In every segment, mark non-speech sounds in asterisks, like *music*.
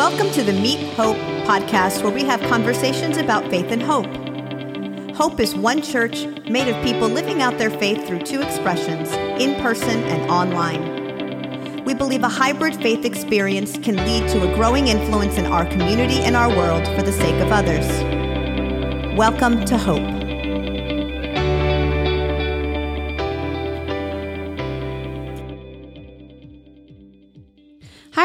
Welcome to the Meet Hope podcast, where we have conversations about faith and hope. Hope is one church made of people living out their faith through two expressions in person and online. We believe a hybrid faith experience can lead to a growing influence in our community and our world for the sake of others. Welcome to Hope.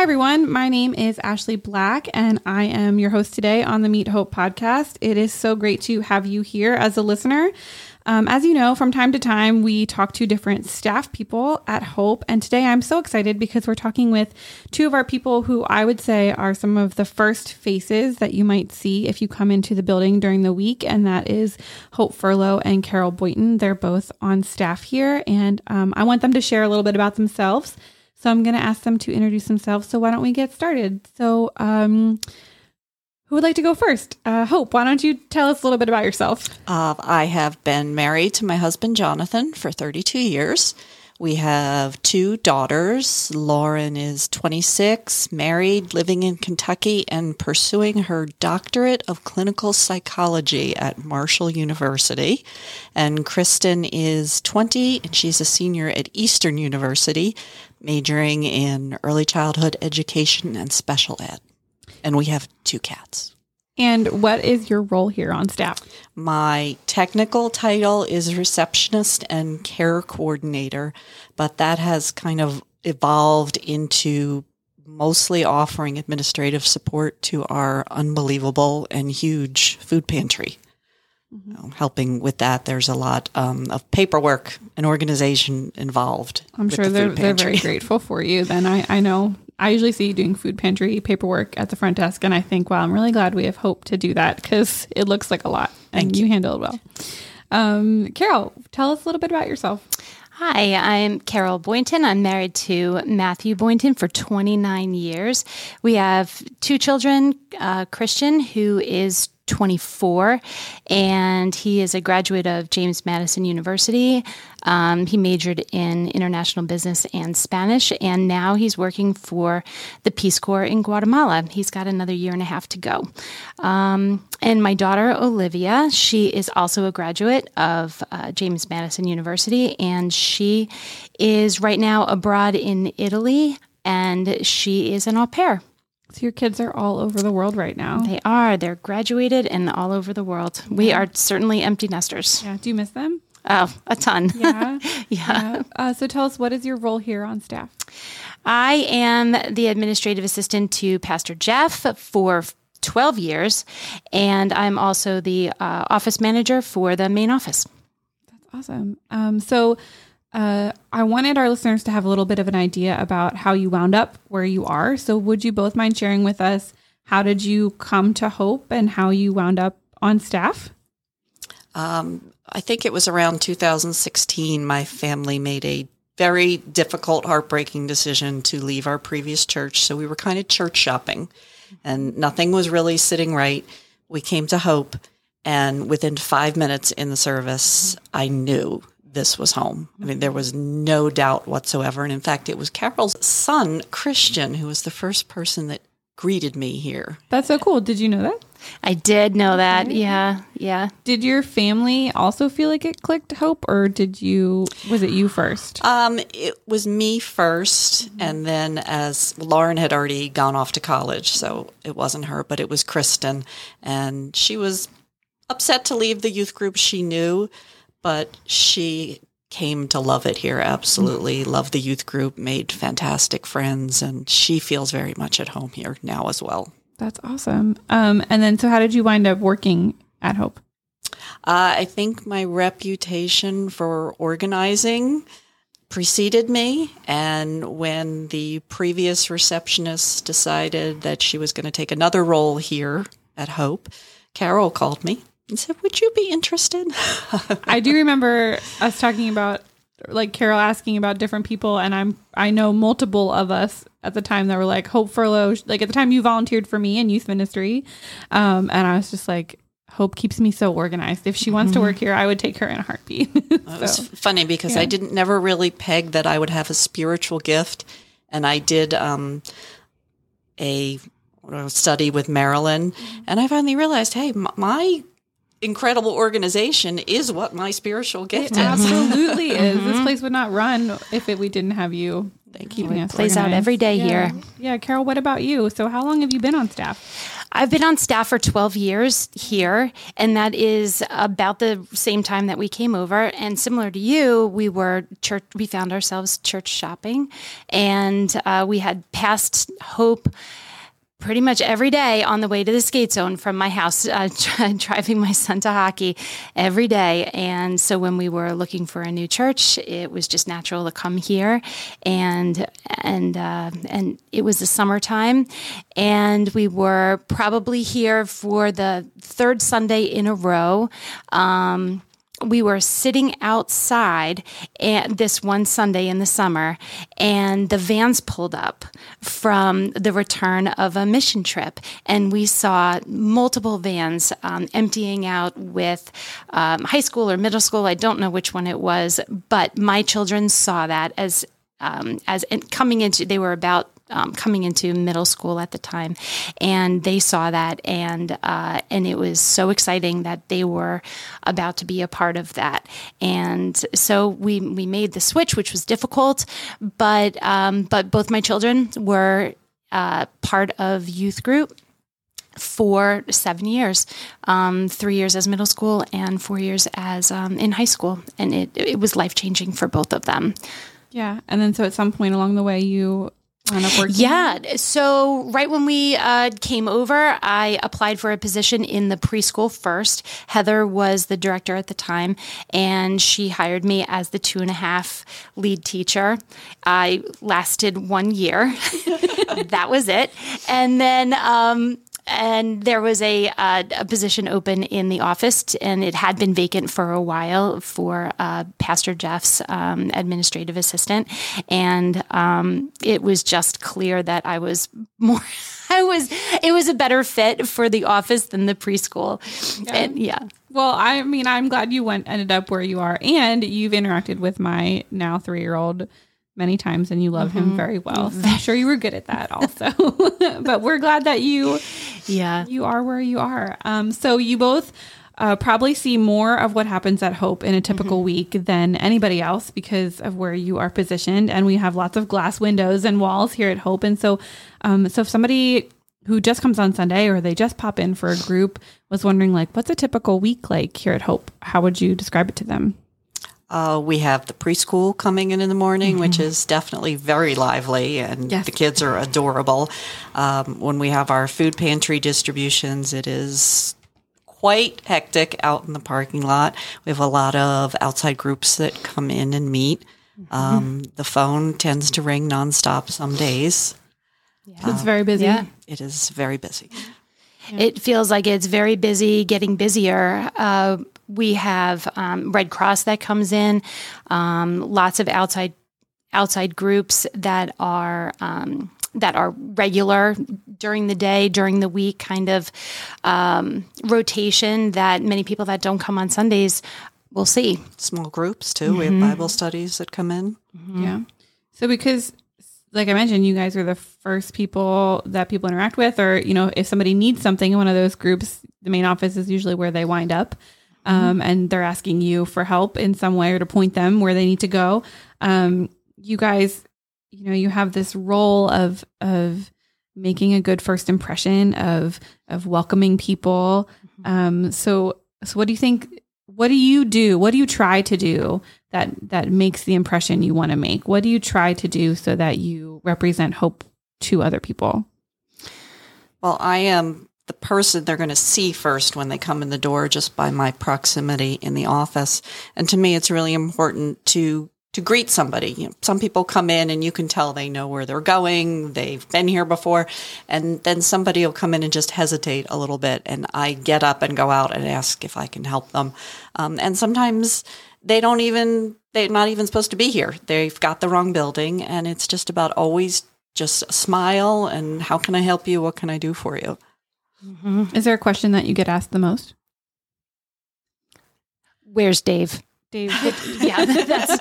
Everyone. My name is Ashley Black, and I am your host today on the Meet Hope podcast. It is so great to have you here as a listener. Um, as you know, from time to time, we talk to different staff people at Hope. And today I'm so excited because we're talking with two of our people who I would say are some of the first faces that you might see if you come into the building during the week. And that is Hope Furlow and Carol Boynton. They're both on staff here. And um, I want them to share a little bit about themselves so I'm going to ask them to introduce themselves. So why don't we get started? So, um, who would like to go first? Uh, Hope, why don't you tell us a little bit about yourself? Uh, I have been married to my husband, Jonathan, for 32 years. We have two daughters. Lauren is 26, married, living in Kentucky, and pursuing her doctorate of clinical psychology at Marshall University. And Kristen is 20, and she's a senior at Eastern University, majoring in early childhood education and special ed. And we have two cats. And what is your role here on staff? My technical title is receptionist and care coordinator, but that has kind of evolved into mostly offering administrative support to our unbelievable and huge food pantry. Mm-hmm. helping with that, there's a lot um, of paperwork and organization involved. I'm sure the they're, they're very *laughs* grateful for you. Then I, I know I usually see you doing food pantry paperwork at the front desk, and I think, wow, I'm really glad we have hope to do that because it looks like a lot, and you. you handle it well. Um, Carol, tell us a little bit about yourself. Hi, I'm Carol Boynton. I'm married to Matthew Boynton for 29 years. We have two children, uh, Christian, who is 24, and he is a graduate of James Madison University. Um, he majored in international business and Spanish, and now he's working for the Peace Corps in Guatemala. He's got another year and a half to go. Um, and my daughter, Olivia, she is also a graduate of uh, James Madison University, and she is right now abroad in Italy, and she is an au pair. So your kids are all over the world right now. They are. They're graduated and all over the world. We are certainly empty nesters. Yeah. Do you miss them? Oh, a ton. Yeah. *laughs* yeah. yeah. Uh, so tell us, what is your role here on staff? I am the administrative assistant to Pastor Jeff for 12 years, and I'm also the uh, office manager for the main office. That's awesome. Um, so uh, I wanted our listeners to have a little bit of an idea about how you wound up where you are. So, would you both mind sharing with us how did you come to Hope and how you wound up on staff? Um, I think it was around 2016. My family made a very difficult, heartbreaking decision to leave our previous church. So we were kind of church shopping, and nothing was really sitting right. We came to Hope, and within five minutes in the service, I knew this was home. I mean, there was no doubt whatsoever. And in fact, it was Carol's son, Christian, who was the first person that greeted me here. That's so cool. Did you know that? I did know that. Yeah. Yeah. Did your family also feel like it clicked hope or did you was it you first? Um it was me 1st mm-hmm. and then as Lauren had already gone off to college, so it wasn't her, but it was Kristen and she was upset to leave the youth group she knew but she came to love it here absolutely. Mm-hmm. loved the youth group made fantastic friends and she feels very much at home here now as well. That's awesome. Um, and then so how did you wind up working at hope? Uh, i think my reputation for organizing preceded me and when the previous receptionist decided that she was going to take another role here at hope carol called me and said, Would you be interested? *laughs* I do remember us talking about like Carol asking about different people and I'm I know multiple of us at the time that were like Hope Furlow like at the time you volunteered for me in youth ministry um and I was just like Hope keeps me so organized. If she wants mm-hmm. to work here, I would take her in a heartbeat. *laughs* so, it was funny because yeah. I didn't never really peg that I would have a spiritual gift, and I did um, a study with Marilyn, and I finally realized, hey, my incredible organization is what my spiritual gift It is. absolutely *laughs* is. This place would not run if it, we didn't have you keeping us plays out every day Yeah. here. Yeah, Carol, what about you? So, how long have you been on staff? I've been on staff for 12 years here, and that is about the same time that we came over. And similar to you, we were church, we found ourselves church shopping, and uh, we had passed Hope pretty much every day on the way to the skate zone from my house, uh, *laughs* driving my son to hockey every day. And so when we were looking for a new church, it was just natural to come here, and and uh, and it was the summertime, and we were probably here for the third Sunday in a row. Um, we were sitting outside and this one Sunday in the summer, and the vans pulled up from the return of a mission trip, and we saw multiple vans um, emptying out with um, high school or middle school. I don't know which one it was, but my children saw that as um, as and coming into they were about um, coming into middle school at the time, and they saw that, and uh, and it was so exciting that they were about to be a part of that, and so we we made the switch, which was difficult, but um, but both my children were uh, part of youth group for seven years, um, three years as middle school and four years as um, in high school, and it it was life changing for both of them. Yeah. And then, so at some point along the way, you. Yeah. So right when we uh, came over, I applied for a position in the preschool first. Heather was the director at the time, and she hired me as the two and a half lead teacher. I lasted one year. *laughs* that was it. And then. Um, and there was a, uh, a position open in the office, t- and it had been vacant for a while for uh, Pastor Jeff's um, administrative assistant. And um, it was just clear that I was more. *laughs* I was. It was a better fit for the office than the preschool. And yeah. Well, I mean, I'm glad you went ended up where you are, and you've interacted with my now three year old many times, and you love him very well. So I'm sure you were good at that, also. *laughs* but we're glad that you Yeah. you are where you are. Um, so you both uh, probably see more of what happens at Hope in a typical week than anybody else because of where you are positioned, and we have lots of glass windows and walls here at Hope. And so, um, so if somebody who just comes on Sunday or they just pop in for a group was wondering, like, what's a typical week like here at Hope? How would you describe it to them? Uh, we have the preschool coming in in the morning, which is definitely very lively, and Yes. the kids are adorable. Um, when we have our food pantry distributions, it is quite hectic out in the parking lot. We have a lot of outside groups that come in and meet. Um, the phone tends to ring nonstop some days. So it's very busy. Yeah. It is very busy. It feels like it's very busy, getting busier. Uh, we have um, Red Cross that comes in, um, lots of outside outside groups that are um, that are regular during the day, during the week, kind of um, rotation that many people that don't come on Sundays will see. Small groups too. We have Bible studies that come in. Yeah. So because like I mentioned, you guys are the first people that people interact with, or you know, if somebody needs something in one of those groups, the main office is usually where they wind up, um, and they're asking you for help in some way or to point them where they need to go. Um, you guys, you know, you have this role of of making a good first impression of of welcoming people. Um, so so what do you think? What do you do? What do you try to do that that makes the impression you want to make? What do you try to do so that you represent hope to other people? Well, I am the person they're going to see first when they come in the door just by my proximity in the office. And to me, it's really important to to greet somebody. You know, some people come in and you can tell they know where they're going. They've been here before. And then somebody will come in and just hesitate a little bit. And I get up and go out and ask if I can help them. Um, and sometimes they don't even, they're not even supposed to be here. They've got the wrong building. And it's just about always just a smile and how can I help you? What can I do for you? Is there a question that you get asked the most? Where's Dave? Dave, Yeah, that's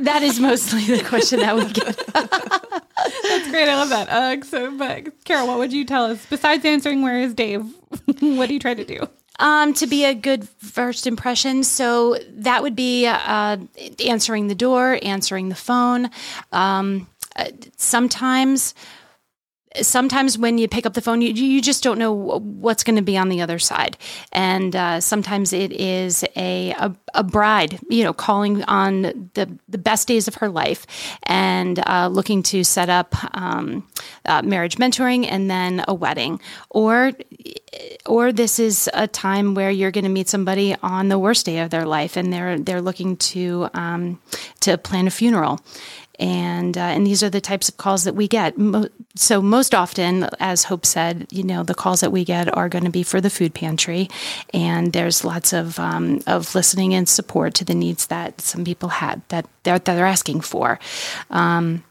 that is mostly the question that we get. that's great. I love that. Uh, so, but Carol, what would you tell us besides answering where is Dave? *laughs* what do you try to do? Um, to be a good first impression. So that would be uh, answering the door, answering the phone. Um, uh, sometimes sometimes when you pick up the phone, you, you just don't know what's going to be on the other side. And uh, sometimes it is a, a, a, bride, you know, calling on the, the best days of her life and uh, looking to set up um, uh, marriage mentoring and then a wedding. Or, or this is a time where you're going to meet somebody on the worst day of their life and they're, they're looking to, um, to plan a funeral and uh, and these are the types of calls that we get. So most often, as Hope said, you know, the calls that we get are going to be for the food pantry, and there's lots of um, of listening and support to the needs that some people had that they're, that they're asking for, um,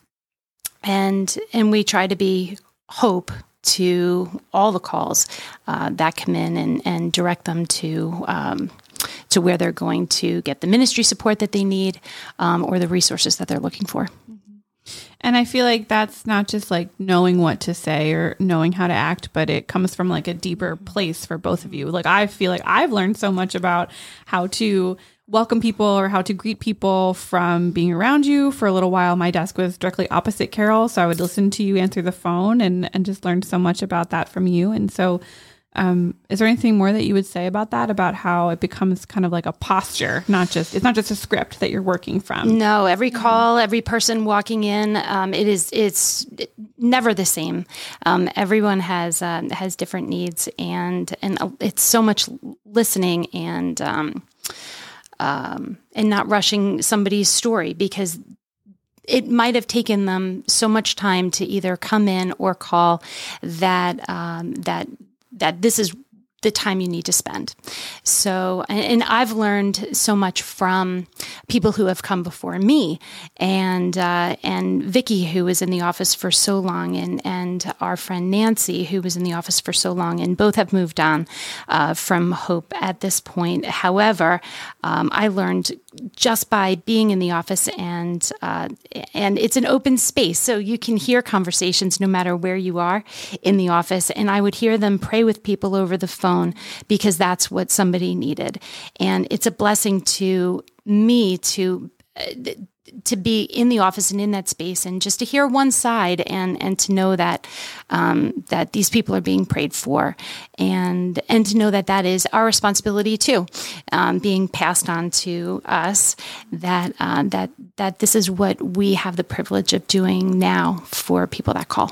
and and we try to be hope to all the calls uh, that come in and, and direct them to um, to where they're going to get the ministry support that they need um, or the resources that they're looking for. And I feel like that's not just like knowing what to say or knowing how to act, but it comes from like a deeper place for both of you. Like I feel like I've learned so much about how to welcome people or how to greet people from being around you for a little while. My desk was directly opposite Carol, so I would listen to you answer the phone and and just learned so much about that from you. And so um, is there anything more that you would say about that? About how it becomes kind of like a posture, not just it's not just a script that you're working from. No, every call, every person walking in, um, it is it's never the same. Um, everyone has uh, has different needs, and and it's so much listening and um, um, and not rushing somebody's story because it might have taken them so much time to either come in or call that um, that that this is the time you need to spend. So, and I've learned so much from people who have come before me, and uh, and Vicky, who was in the office for so long, and and our friend Nancy, who was in the office for so long, and both have moved on uh, from Hope at this point. However, um, I learned just by being in the office, and uh, and it's an open space, so you can hear conversations no matter where you are in the office, and I would hear them pray with people over the phone phone because that's what somebody needed. And it's a blessing to me to uh, to be in the office and in that space and just to hear one side and and to know that um, that these people are being prayed for and and to know that that is our responsibility too um, being passed on to us that uh, that that this is what we have the privilege of doing now for people that call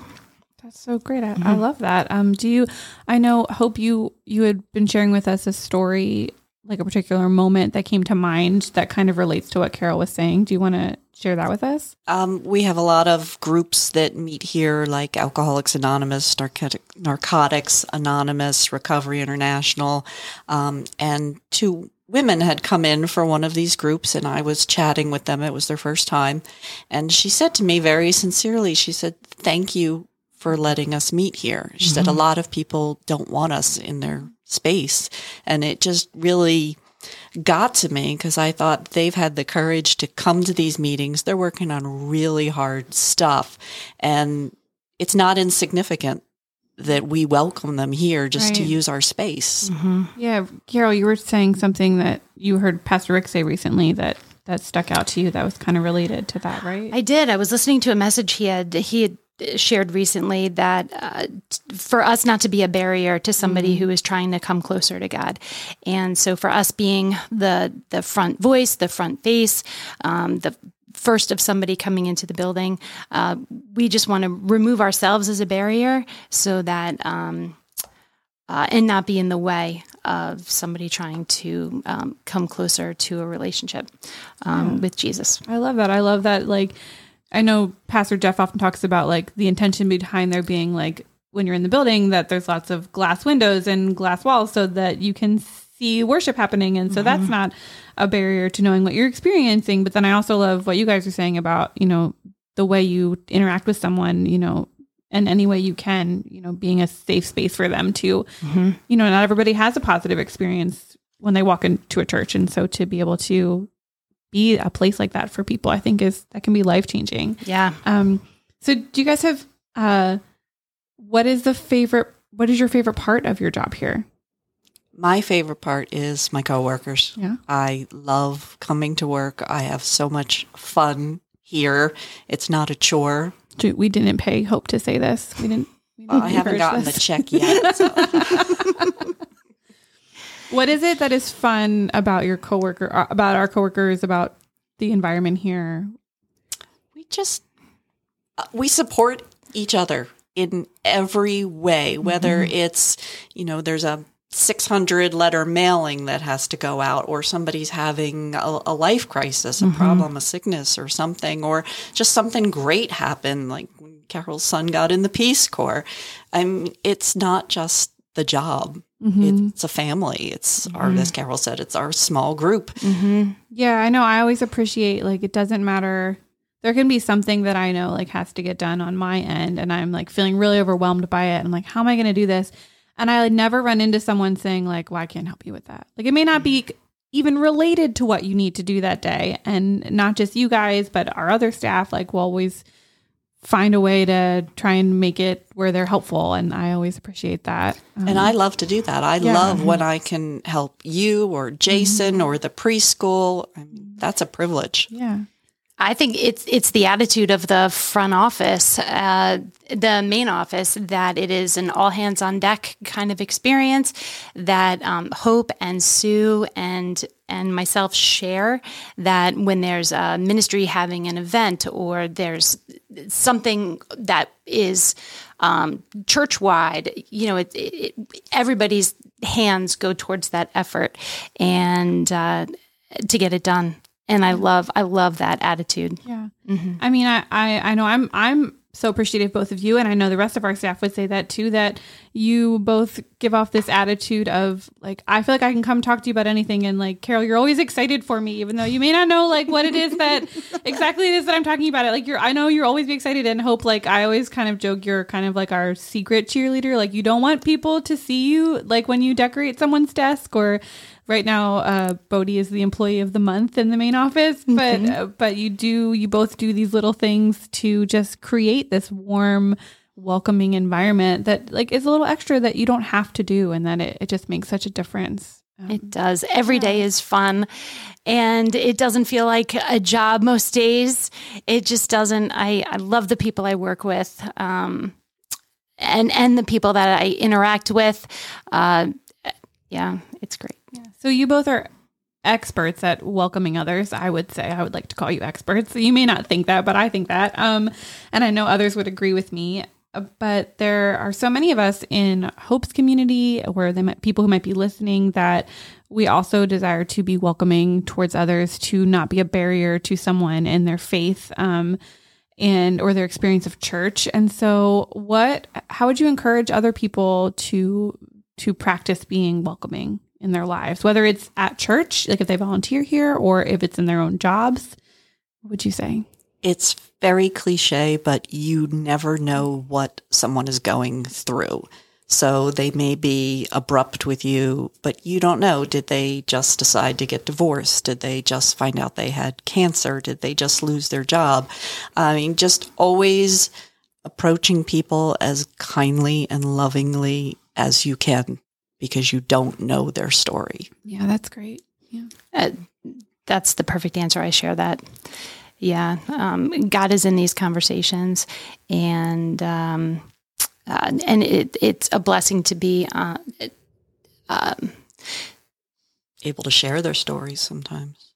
that's so great. I, mm-hmm. I love that. Um, do you? I know. Hope you you had been sharing with us a story, like a particular moment that came to mind that kind of relates to what Carol was saying. Do you want to share that with us? Um, we have a lot of groups that meet here, like Alcoholics Anonymous, Narcotic, Narcotics Anonymous, Recovery International, um, and two women had come in for one of these groups and I was chatting with them. It was their first time. And she said to me very sincerely, she said, thank you for letting us meet here. She mm-hmm. said a mm-hmm. lot of people don't want us in their space. And it just really got to me because I thought they've had the courage to come to these meetings. They're working on really hard stuff. And it's not insignificant that we welcome them here just right. to use our space. Mm-hmm. Yeah. Carol, you were saying something that you heard Pastor Rick say recently that that stuck out to you that was kind of related to that, right? I did. I was listening to a message he had he had shared recently that uh, for us not to be a barrier to somebody mm-hmm. who is trying to come closer to God, and so for us being the the front voice, the front face, um, the first of somebody coming into the building, uh, we just want to remove ourselves as a barrier so that. Um, uh, and not be in the way of somebody trying to um, come closer to a relationship um, yeah. with Jesus. I love that. I love that. Like, I know Pastor Jeff often talks about like the intention behind there being like when you're in the building that there's lots of glass windows and glass walls so that you can see worship happening and so mm-hmm. that's not a barrier to knowing what you're experiencing but then I also love what you guys are saying about you know the way you interact with someone you know in any way you can you know being a safe space for them to mm-hmm. you know not everybody has a positive experience when they walk into a church and so to be able to be a place like that for people, I think is that can be life changing. Yeah. Um, so do you guys have Uh, what is the favorite? What is your favorite part of your job here? My favorite part is my coworkers. Yeah. I love coming to work. I have so much fun here. It's not a chore. Dude, We didn't pay Hope to say this. We didn't. We didn't I haven't encourage gotten this. the check yet. so. *laughs* What is it that is fun about your coworker, uh, about our coworkers, about the environment here? we just uh, we support each other in every way whether it's you know there's a 600 letter mailing that has to go out or somebody's having a, a life crisis a problem a sickness or something or just something great happened like when carol's son got in the peace corps. I mean it's not just the job it's mm-hmm. a family it's our mm-hmm. as carol said it's our small group mm-hmm. Yeah, I know. I always appreciate like it doesn't matter. There can be something that I know like has to get done on my end, and I'm like feeling really overwhelmed by it. I'm like, how am I going to do this? And I never run into someone saying like, "Well, I can't help you with that." Like it may not be even related to what you need to do that day, and not just you guys, but our other staff. Like, will always find a way to try and make it where they're helpful, and I always appreciate that. Um, And I love to do that. I Yeah. love when I can help you or Jason or the preschool. I mean, that's a privilege. yeah. I think it's it's the attitude of the front office, uh, the main office, that it is an all hands on deck kind of experience that um, Hope and Sue and and myself share. That when there's a ministry having an event or there's something that is um, church wide, you know, it, it, everybody's hands go towards that effort and uh, to get it done. And I love, I love that attitude. Yeah. I mean, I, I, I know I'm, I'm so appreciative both of you. And I know the rest of our staff would say that too, that you both give off this attitude of like, I feel like I can come talk to you about anything. And like, Carol, you're always excited for me, even though you may not know like what it is that *laughs* exactly it is that I'm talking about it. Like you're, I know you're always be excited and hope, like I always kind of joke, you're kind of like our secret cheerleader. Like you don't want people to see you like when you decorate someone's desk or right now uh bodie is the employee of the month in the main office but uh, but you do you both do these little things to just create this warm welcoming environment that like is a little extra that you don't have to do and that it, it just makes such a difference Um, It does. Every day is fun and it doesn't feel like a job most days. It just doesn't. I, I love the people I work with um, and, and the people that I interact with. Uh, yeah, it's great. so you both are experts at welcoming others i would say i would like to call you experts you may not think that but i think that um and i know others would agree with me but there are so many of us in hope's community where they might people who might be listening that we also desire to be welcoming towards others to not be a barrier to someone in their faith um and or their experience of church. And so what how would you encourage other people to to practice being welcoming in their lives? Whether it's at church like if they volunteer here or if it's in their own jobs what would you say It's very cliche, but you never know what someone is going through. So they may be abrupt with you, but you don't know. Did they just decide to get divorced? Did they just find out they had cancer? Did they just lose their job? I mean, just always approaching people as kindly and lovingly as you can because you don't know their story. yeah that's great yeah Uh, that's the perfect answer. I share that. Yeah, um, God is in these conversations, and um, uh, and it, it's a blessing to be. Uh, um, Able to share their stories sometimes.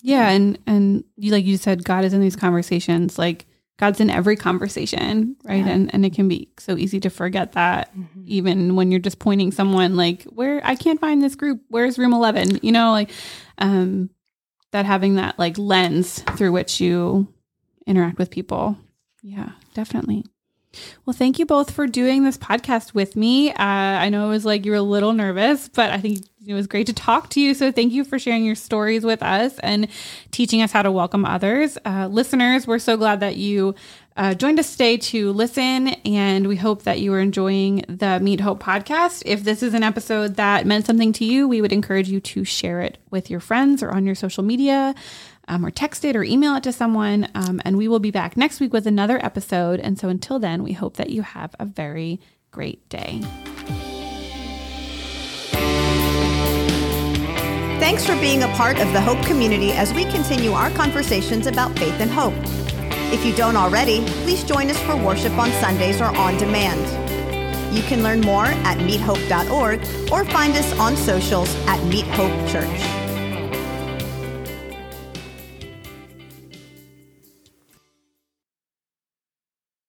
Yeah, and and you like you said, God is in these conversations. Like God's in every conversation, right? Yeah. And and it can be so easy to forget that, even when you're just pointing someone like, "Where I can't find this group. Where's room 11?" You know, like um, that having that like lens through which you interact with people. Yeah, definitely. Well, thank you both for doing this podcast with me. Uh, I know it was like you were a little nervous, but I think it was great to talk to you. So thank you for sharing your stories with us and teaching us how to welcome others. Uh, listeners, we're so glad that you uh, joined us today to listen, and we hope that you are enjoying the Meet Hope podcast. If this is an episode that meant something to you, we would encourage you to share it with your friends or on your social media. um, or text it or email it to someone. Um, and we will be back next week with another episode. And so until then, we hope that you have a very great day. Thanks for being a part of the Hope community as we continue our conversations about faith and hope. If you don't already, please join us for worship on Sundays or on demand. You can learn more at meethope.org or find us on socials at Meet Hope Church.